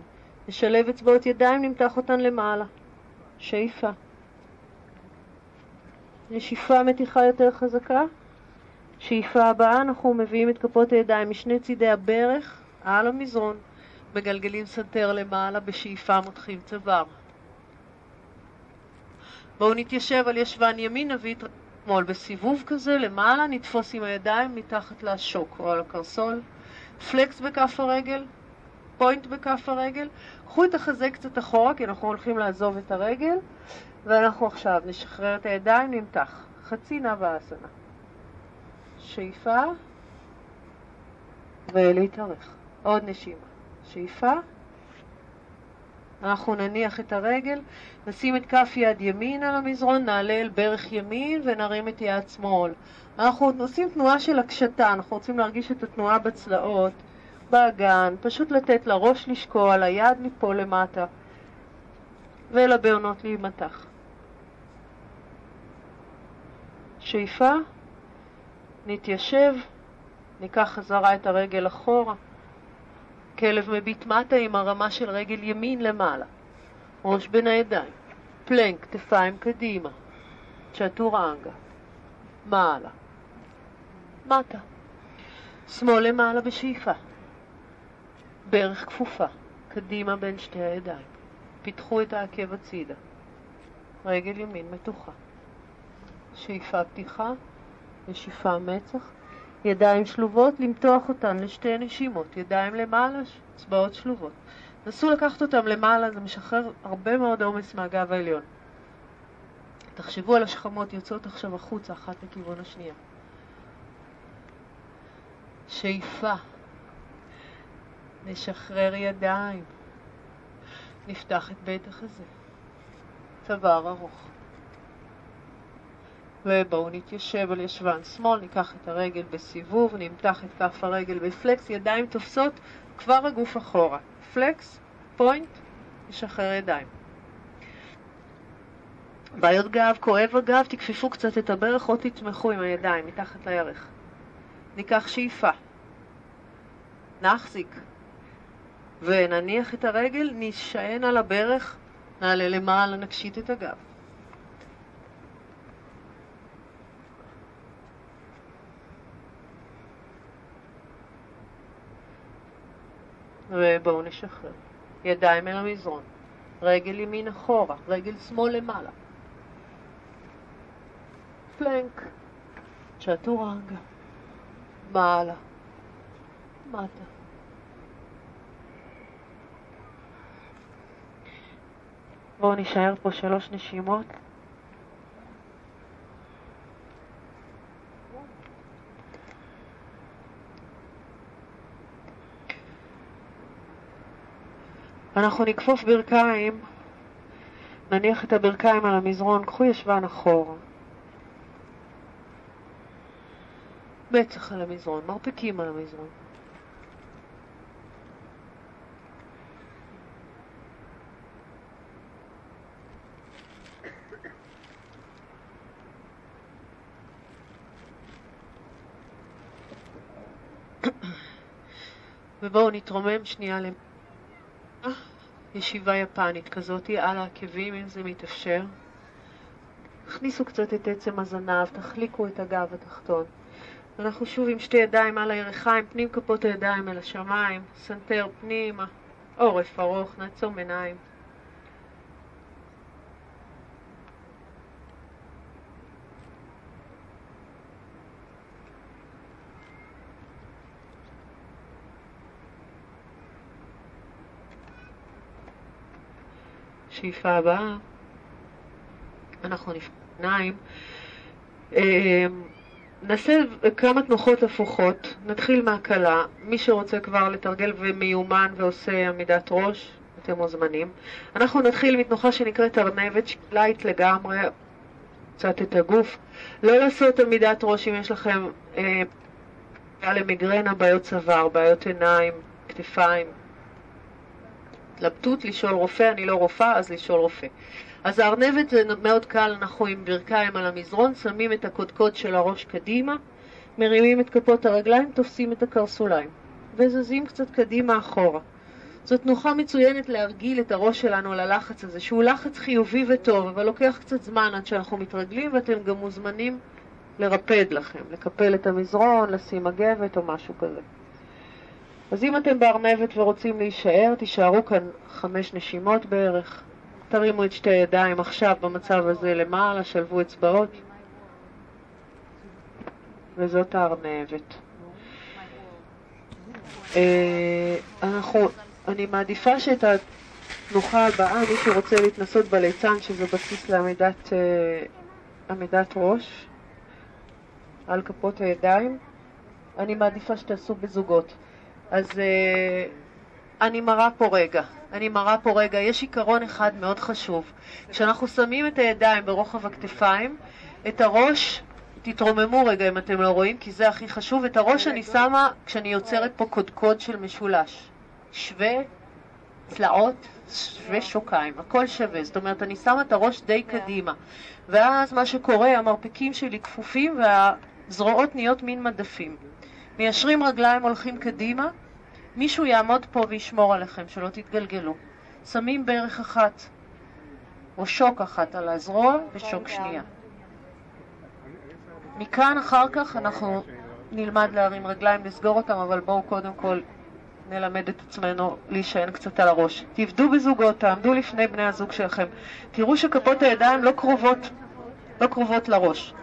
נשלב אצבעות ידיים, נמתח אותן למעלה. שאיפה. נשיפה מתיחה יותר חזקה. שאיפה הבאה אנחנו מביאים את כפות הידיים משני צידי הברך על המזרון, מגלגלים סנטר למעלה, בשאיפה מותחים צוואר. בואו נתיישב על ישבן ימין, נביא את שמאל בסיבוב כזה, למעלה, נתפוס עם הידיים מתחת לשוק או על הקרסול. flex בכף הרגל, פוינט בכף הרגל. קחו את החזה קצת אחורה, כי אנחנו הולכים לעזוב את הרגל, ואנחנו עכשיו נשחרר את הידיים, נמתח. חצי נע באסנה. שאיפה, ולהתארך. עוד נשימה. שאיפה, אנחנו נניח את הרגל, נשים את כף יד ימין על המזרון, נעלה אל ברך ימין ונרים את יד שמאל. אנחנו עושים תנועה של הקשתה, אנחנו רוצים להרגיש את התנועה בצלעות, באגן, פשוט לתת לראש לשקוע, ליד מפה למטה, ולבעונות להימתח. שאיפה, נתיישב, ניקח חזרה את הרגל אחורה. כלב מביט מטה עם הרמה של רגל ימין למעלה. ראש בין הידיים. פלנק, כתפיים קדימה. צ'טורנגה. מעלה. מטה. שמאל למעלה בשאיפה. ברך כפופה. קדימה בין שתי הידיים. פיתחו את העקב הצידה. רגל ימין מתוחה. שאיפה פתיחה, נשיפה מצח, ידיים שלובות, למתוח אותן לשתי נשימות, ידיים למעלה, אצבעות שלובות. נסו לקחת אותם למעלה, זה משחרר הרבה מאוד עומס מהגב העליון. תחשבו על השכמות יוצאות עכשיו החוצה, אחת לכיוון השנייה. שאיפה. נשחרר ידיים. נפתח את בית החזה. צוואר ארוך. ובואו נתיישב על ישבן שמאל, ניקח את הרגל בסיבוב, נמתח את כף הרגל בפלקס, ידיים תופסות כבר הגוף אחורה. פלקס, פוינט, נשחרר ידיים. בעיות גב, כואב הגב, תכפפו קצת את הברך או תתמכו עם הידיים מתחת לירך. ניקח שאיפה. נחזיק. ונניח את הרגל, נשען על הברך, נעלה למעלה, נקשיט את הגב. ובואו נשחרר. ידיים אל המזרון. רגל ימין אחורה, רגל שמאל למעלה. פלנק, צ'טורנגה, מעלה, מטה. בואו נשאר פה שלוש נשימות. אנחנו נכפוף ברכיים, נניח את הברכיים על המזרון, קחו ישבן אחורה. מצח על המזרון, מרפקים על המזרון. [COUGHS] ובואו נתרומם שנייה למ... ישיבה יפנית כזאת על העקבים, אם זה מתאפשר. הכניסו קצת את עצם הזנב, תחליקו את הגב התחתון. אנחנו שוב עם שתי ידיים על הירכיים, פנים כפות הידיים אל השמיים, סנטר פנימה, עורף ארוך, נעצום עיניים. השאיפה הבאה, אנחנו נפניים. אה, נעשה כמה תנוחות הפוכות, נתחיל מהקלה, מי שרוצה כבר לתרגל ומיומן ועושה עמידת ראש, אתם מוזמנים. אנחנו נתחיל מתנוחה שנקראת ארנבת, light לגמרי, קצת את הגוף. לא לעשות עמידת ראש אם יש לכם אה, מיגרנה, בעיות צוואר, בעיות עיניים, כתפיים, התלבטות לשאול רופא, אני לא רופאה, אז לשאול רופא. אז הארנבת זה מאוד קל, אנחנו עם ברכיים על המזרון, שמים את הקודקוד של הראש קדימה, מרימים את כפות הרגליים, תופסים את הקרסוליים, וזזים קצת קדימה אחורה. זאת תנוחה מצוינת להרגיל את הראש שלנו ללחץ הזה, שהוא לחץ חיובי וטוב, אבל לוקח קצת זמן עד שאנחנו מתרגלים, ואתם גם מוזמנים לרפד לכם, לקפל את המזרון, לשים מגבת או משהו כזה. אז אם אתם בארנבת ורוצים להישאר, תישארו כאן חמש נשימות בערך. תרימו את שתי הידיים עכשיו במצב הזה למעלה, שלבו אצבעות. וזאת הארנבת. אה, אנחנו, אני מעדיפה שאת התנוחה הבאה, מי שרוצה להתנסות בליצן, שזה בסיס לעמידת עמידת ראש, על כפות הידיים, אני מעדיפה שתעשו בזוגות. אז uh, אני מראה פה רגע, אני מראה פה רגע, יש עיקרון אחד מאוד חשוב. כשאנחנו שמים את הידיים ברוחב הכתפיים, את הראש, תתרוממו רגע אם אתם לא רואים, כי זה הכי חשוב, את הראש אני שמה כשאני יוצרת פה קודקוד של משולש. שווה צלעות, שווה שוקיים, הכל שווה. זאת אומרת, אני שמה את הראש די קדימה. ואז מה שקורה, המרפקים שלי כפופים והזרועות נהיות מין מדפים. מיישרים רגליים, הולכים קדימה, מישהו יעמוד פה וישמור עליכם, שלא תתגלגלו. שמים ברך אחת, או שוק אחת על הזרוע ושוק שנייה. מכאן אחר כך אנחנו נלמד להרים רגליים, לסגור אותם, אבל בואו קודם כל נלמד את עצמנו להישען קצת על הראש. תעבדו בזוגות, תעמדו לפני בני הזוג שלכם. תראו שכפות הידיים לא קרובות, לא קרובות לראש.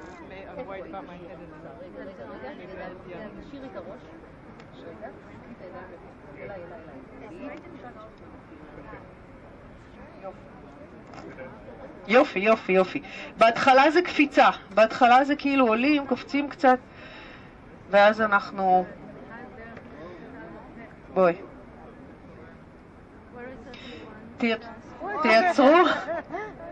יופי, יופי, יופי. בהתחלה זה קפיצה, בהתחלה זה כאילו עולים, קופצים קצת, ואז אנחנו... בואי. תייצרו,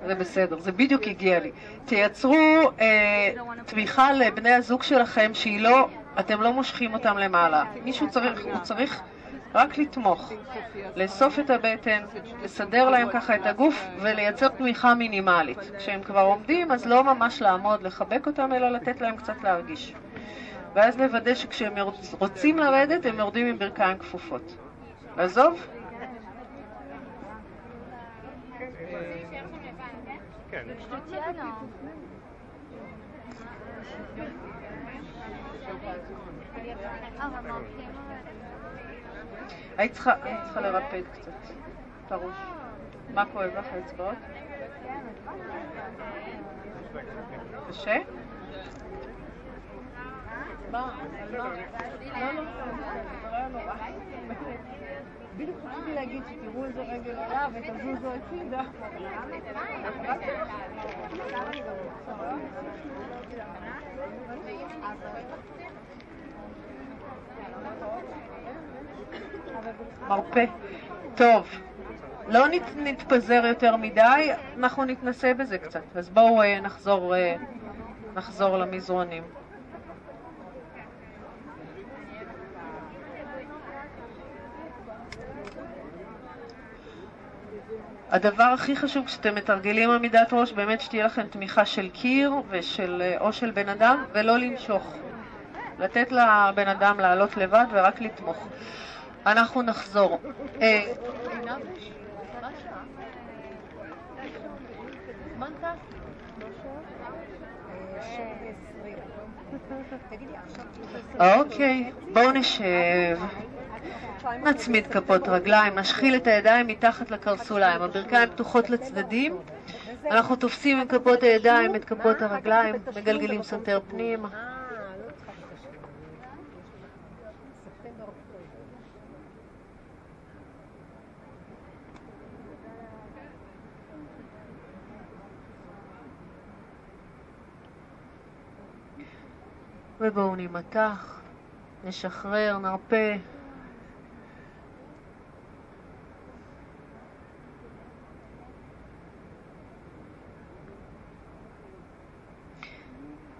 זה בסדר, זה בדיוק הגיע לי. תייצרו אה, תמיכה לבני הזוג שלכם שהיא לא, אתם לא מושכים אותם למעלה. מישהו צריך, הוא צריך רק לתמוך, לאסוף את הבטן, לסדר להם ככה את הגוף ולייצר תמיכה מינימלית. כשהם כבר עומדים, אז לא ממש לעמוד, לחבק אותם, אלא לתת להם קצת להרגיש. ואז לוודא שכשהם רוצים לרדת, הם יורדים עם ברכיים כפופות. לעזוב? היית צריכה לרפד קצת את הראש. מה כואב לך האצבעות? קשה? מה? לא, לא. בדיוק חשבתי להגיד שתראו איזה רגל עולה ותזוזו הצידה. מרפא. טוב, לא נתפזר יותר מדי, אנחנו נתנסה בזה קצת. אז בואו אה, נחזור, אה, נחזור למזרונים. הדבר הכי חשוב כשאתם מתרגלים עמידת ראש, באמת שתהיה לכם תמיכה של קיר ושל, אה, או של בן אדם, ולא למשוך. לתת לבן אדם לעלות לבד ורק לתמוך. אנחנו נחזור. אה, אוקיי, בואו נשב. נצמיד כפות רגליים, נשחיל את הידיים מתחת לקרסוליים, הברכיים פתוחות לצדדים, אנחנו תופסים עם כפות הידיים את כפות הרגליים, מגלגלים סנטר פנימה. ובואו נימתח, נשחרר, נרפה.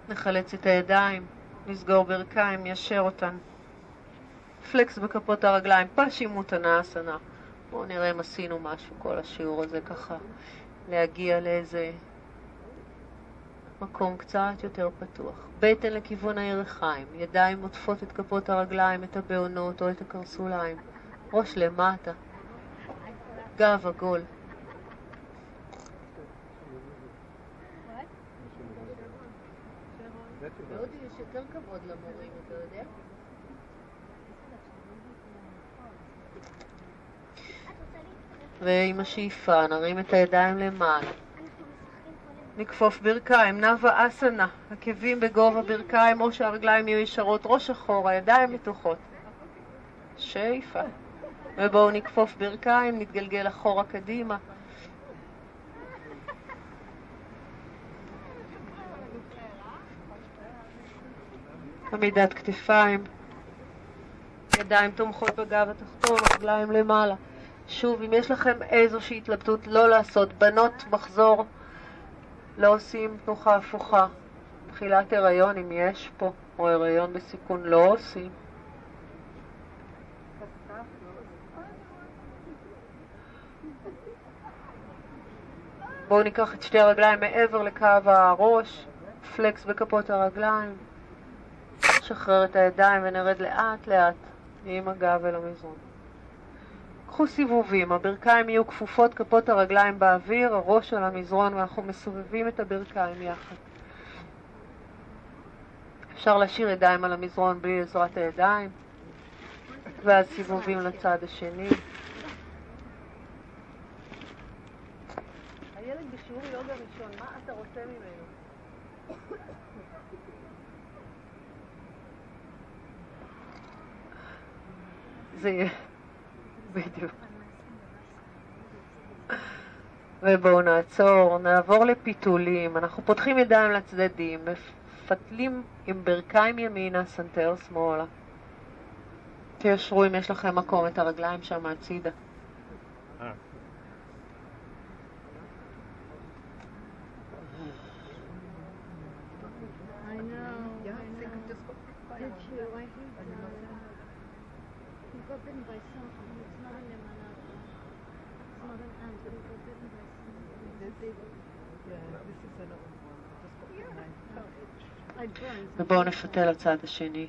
נחלץ את הידיים, נסגור ברכיים, ניישר אותן. פלקס בכפות הרגליים, פשימותנה אסנה. בואו נראה אם עשינו משהו כל השיעור הזה ככה, להגיע לאיזה מקום קצת יותר פתוח. בטן לכיוון הירכיים, ידיים עוטפות את כפות הרגליים, את הבעונות או את הקרסוליים. ראש למטה, גב עגול. בהודו יש יותר כבוד למורים, אתה יודע? ועם השאיפה נרים את הידיים למעלה. נכפוף ברכיים, נאווה אסנה, עקבים בגובה ברכיים או שהרגליים יהיו ישרות, ראש אחורה, ידיים מתוחות. שאיפה. ובואו נכפוף ברכיים, נתגלגל אחורה קדימה. עמידת כתפיים, ידיים תומכות בגב התחתון, רגליים למעלה. שוב, אם יש לכם איזושהי התלבטות לא לעשות, בנות מחזור לא עושים תנוחה הפוכה. תחילת הריון, אם יש פה, או הריון בסיכון, לא עושים. בואו ניקח את שתי הרגליים מעבר לקו הראש, פלקס בכפות הרגליים, נשחרר את הידיים ונרד לאט לאט עם הגב אל המזרון. קחו סיבובים, הברכיים יהיו כפופות, כפות הרגליים באוויר, הראש על המזרון ואנחנו מסובבים את הברכיים יחד. אפשר להשאיר ידיים על המזרון בלי עזרת הידיים, ואז סיבובים לצד השני. הילד בשיעור יוגה ראשון, מה אתה רוצה ממנו? זה יהיה... בדיוק. ובואו נעצור, נעבור לפיתולים. אנחנו פותחים ידיים לצדדים, מפתלים עם ברכיים ימינה, סנטר שמאלה. תיישרו אם יש לכם מקום את הרגליים שם הצידה. ובואו נפתה לצד השני.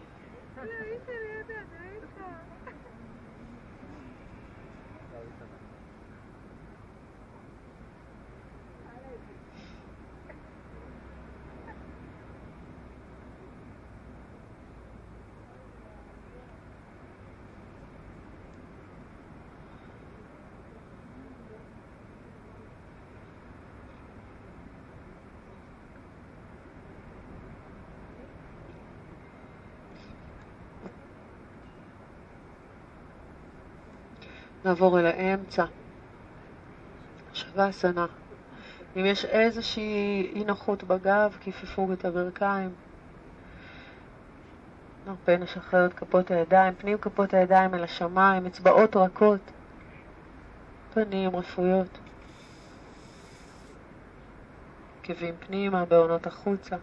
נעבור אל האמצע. שווה הסנה. אם יש איזושהי אי נוחות בגב, כיפפו את הברכיים. נרפה, נשחרר את כפות הידיים, פנים כפות הידיים אל השמיים, אצבעות רכות, פנים רפויות. עקבים פנימה, בעונות החוצה.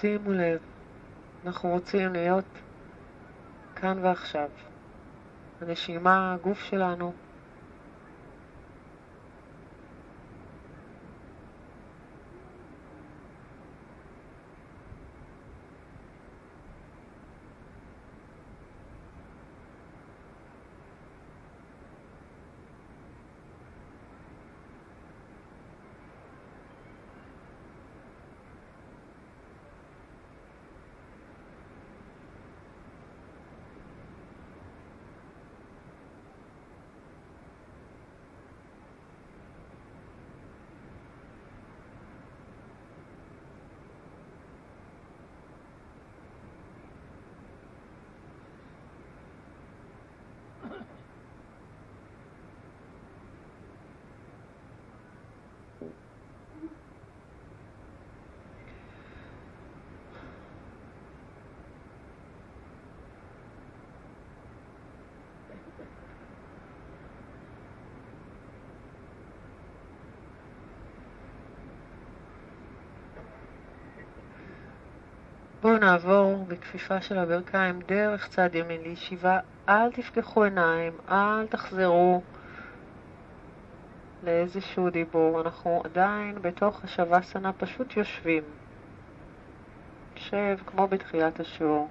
שימו לב, אנחנו רוצים להיות כאן ועכשיו. הנשימה, הגוף שלנו, בואו נעבור בכפיפה של הברכיים דרך צד ימין לישיבה. אל תפקחו עיניים, אל תחזרו לאיזשהו דיבור. אנחנו עדיין בתוך השווסנה פשוט יושבים. שב כמו בתחילת השיעור.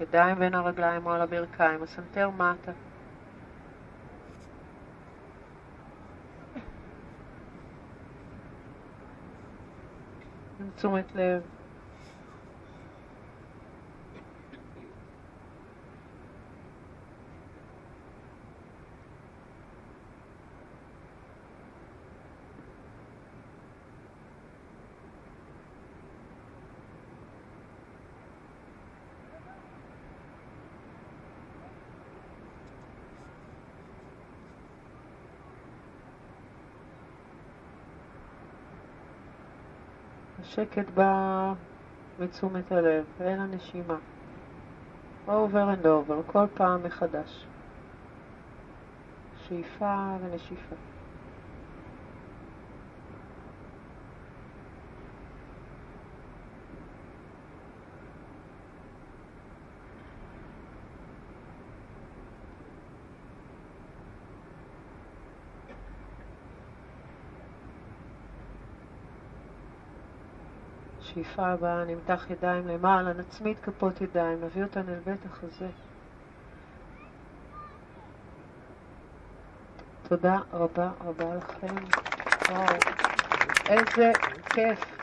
ידיים בין הרגליים או על הברכיים, הסנטר מטה. עם תשומת לב. השקט בא מתשומת הלב, ואין הנשימה. over and over, כל פעם מחדש. שאיפה ונשיפה. שאיפה הבאה, נמתח ידיים למעלה, נצמיד כפות ידיים, נביא אותן אל בית החזה. תודה רבה רבה לכם. וואו, איזה כיף.